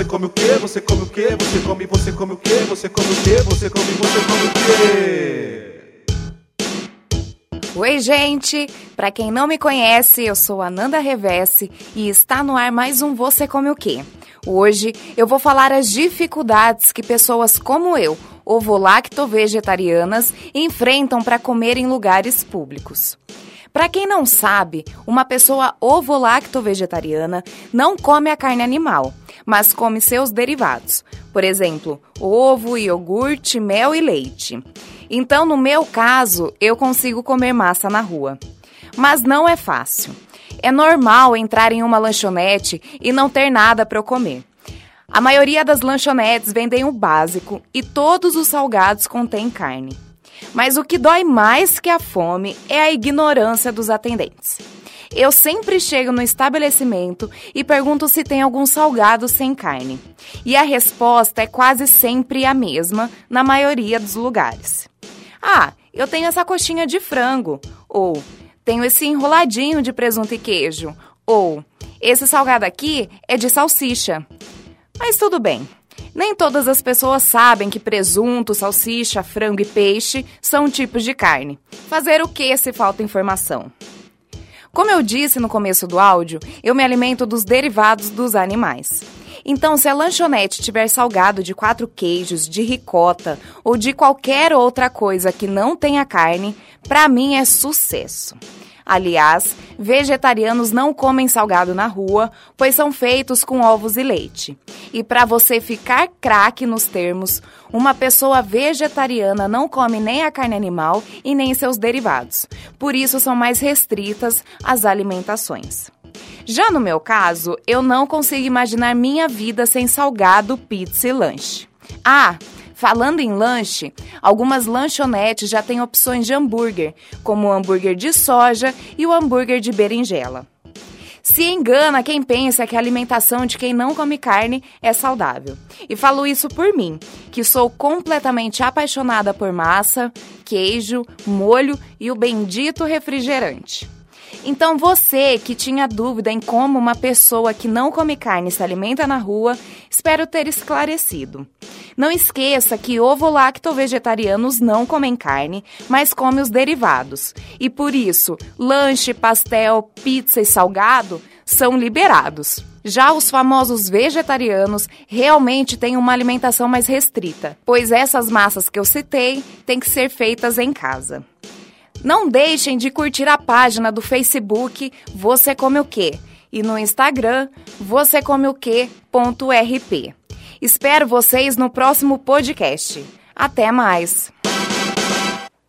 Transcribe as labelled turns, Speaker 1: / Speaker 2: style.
Speaker 1: Você come o quê? Você come o quê? Você come, você come o quê? Você come o quê? Você come, você come o quê?
Speaker 2: Oi, gente! Para quem não me conhece, eu sou Ananda Revesse e está no ar mais um Você Come o Quê? Hoje eu vou falar as dificuldades que pessoas como eu, ovo-lacto-vegetarianas, enfrentam para comer em lugares públicos. Para quem não sabe, uma pessoa ovo-lacto-vegetariana não come a carne animal, mas come seus derivados, por exemplo, ovo, iogurte, mel e leite. Então, no meu caso, eu consigo comer massa na rua. Mas não é fácil. É normal entrar em uma lanchonete e não ter nada para eu comer. A maioria das lanchonetes vendem o básico e todos os salgados contêm carne. Mas o que dói mais que a fome é a ignorância dos atendentes. Eu sempre chego no estabelecimento e pergunto se tem algum salgado sem carne. E a resposta é quase sempre a mesma na maioria dos lugares. Ah, eu tenho essa coxinha de frango. Ou tenho esse enroladinho de presunto e queijo. Ou esse salgado aqui é de salsicha. Mas tudo bem. Nem todas as pessoas sabem que presunto, salsicha, frango e peixe são tipos de carne. Fazer o que se falta informação? Como eu disse no começo do áudio, eu me alimento dos derivados dos animais. Então, se a lanchonete tiver salgado de quatro queijos, de ricota ou de qualquer outra coisa que não tenha carne, para mim é sucesso. Aliás, vegetarianos não comem salgado na rua, pois são feitos com ovos e leite. E para você ficar craque nos termos, uma pessoa vegetariana não come nem a carne animal e nem seus derivados. Por isso são mais restritas as alimentações. Já no meu caso, eu não consigo imaginar minha vida sem salgado, pizza e lanche. Ah, Falando em lanche, algumas lanchonetes já têm opções de hambúrguer, como o hambúrguer de soja e o hambúrguer de berinjela. Se engana quem pensa que a alimentação de quem não come carne é saudável. E falo isso por mim, que sou completamente apaixonada por massa, queijo, molho e o bendito refrigerante. Então você que tinha dúvida em como uma pessoa que não come carne se alimenta na rua, espero ter esclarecido. Não esqueça que ovo-lacto-vegetarianos não comem carne, mas comem os derivados. E por isso, lanche, pastel, pizza e salgado são liberados. Já os famosos vegetarianos realmente têm uma alimentação mais restrita, pois essas massas que eu citei têm que ser feitas em casa. Não deixem de curtir a página do Facebook Você Come o Quê? E no Instagram, você come o quê.rp. Espero vocês no próximo podcast. Até mais!